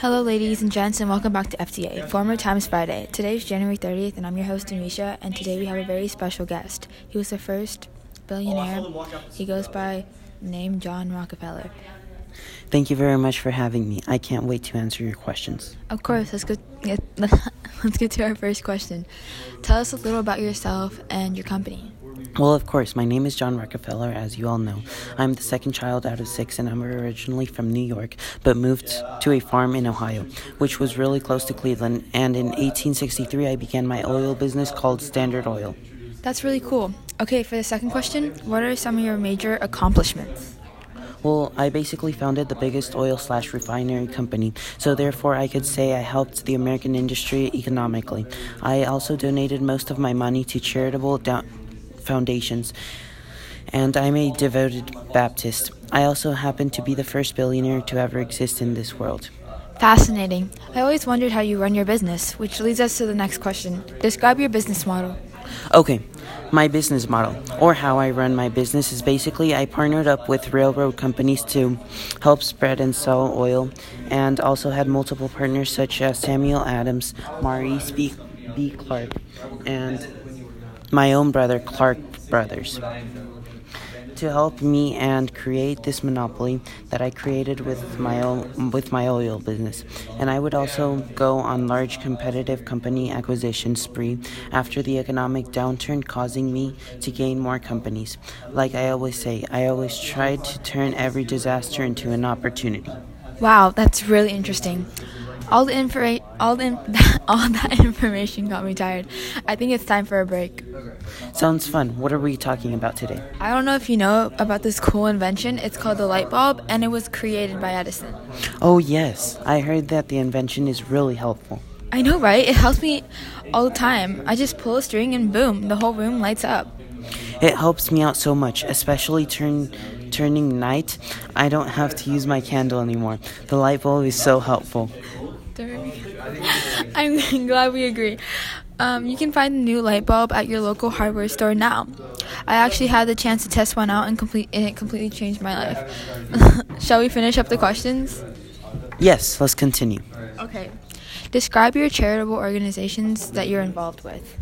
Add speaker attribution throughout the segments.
Speaker 1: Hello, ladies and gents, and welcome back to FTA, Former Times Friday. Today is January 30th, and I'm your host, Anisha, and today we have a very special guest. He was the first billionaire. He goes by name John Rockefeller.
Speaker 2: Thank you very much for having me. I can't wait to answer your questions.
Speaker 1: Of course, let's go. Get, let's get to our first question. Tell us a little about yourself and your company.
Speaker 2: Well, of course, my name is John Rockefeller, as you all know. I'm the second child out of six, and I'm originally from New York, but moved to a farm in Ohio, which was really close to Cleveland. And in 1863, I began my oil business called Standard Oil.
Speaker 1: That's really cool. Okay, for the second question, what are some of your major accomplishments?
Speaker 2: Well, I basically founded the biggest oil slash refinery company, so therefore I could say I helped the American industry economically. I also donated most of my money to charitable down foundations, and I'm a devoted Baptist. I also happen to be the first billionaire to ever exist in this world.
Speaker 1: Fascinating. I always wondered how you run your business, which leads us to the next question. Describe your business model.
Speaker 2: Okay, my business model, or how I run my business, is basically I partnered up with railroad companies to help spread and sell oil, and also had multiple partners such as Samuel Andrews, Maurice B. B. Clark, and my own brother, Clark Brothers to help me and create this monopoly that I created with my own with my oil business. And I would also go on large competitive company acquisition spree after the economic downturn causing me to gain more companies. Like I always say, I always tried to turn every disaster into an opportunity.
Speaker 1: Wow, that's really interesting. All the info, all the all that information got me tired. I think it's time for a break.
Speaker 2: Sounds fun. What are we talking about today?
Speaker 1: I don't know if you know about this cool invention. It's called the light bulb, and it was created by Edison.
Speaker 2: Oh yes, I heard that the invention is really helpful.
Speaker 1: I know, right? It helps me all the time. I just pull a string, and boom, the whole room lights up.
Speaker 2: It helps me out so much, especially turn turning night. I don't have to use my candle anymore. The light bulb is so helpful.
Speaker 1: I'm glad we agree. Um, you can find the new light bulb at your local hardware store now. I actually had the chance to test one out and complete and it completely changed my life. Shall we finish up the questions?
Speaker 2: Yes, let's continue.
Speaker 1: Okay. Describe your charitable organizations that you're involved with.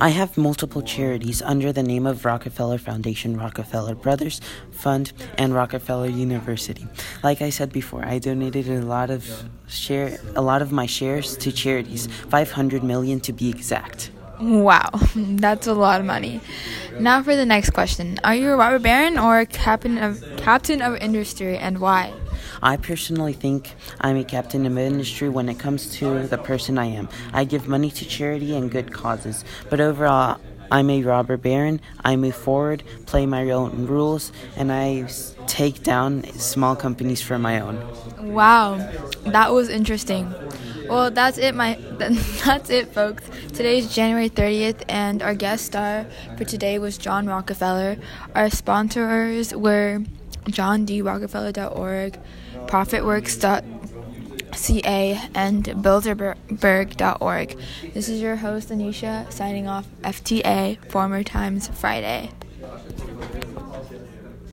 Speaker 2: I have multiple charities under the name of Rockefeller Foundation, Rockefeller Brothers Fund, and Rockefeller University. Like I said before, I donated a lot of share a lot of my shares to charities, 500 million to be exact.
Speaker 1: Wow, that's a lot of money. Now for the next question: Are you a robber baron or a captain of captain of industry, and why?
Speaker 2: I personally think I'm a captain of industry when it comes to the person I am. I give money to charity and good causes, but overall, I'm a robber baron. I move forward, play my own rules, and I take down small companies for my own.
Speaker 1: Wow, that was interesting. Well, that's it, my that's it, folks. Today is January 30th, and our guest star for today was John Rockefeller. Our sponsors were johndrockefeller.org, profitworks.ca, and bilderberg.org. This is your host, Anisha, signing off FTA, Former Times Friday.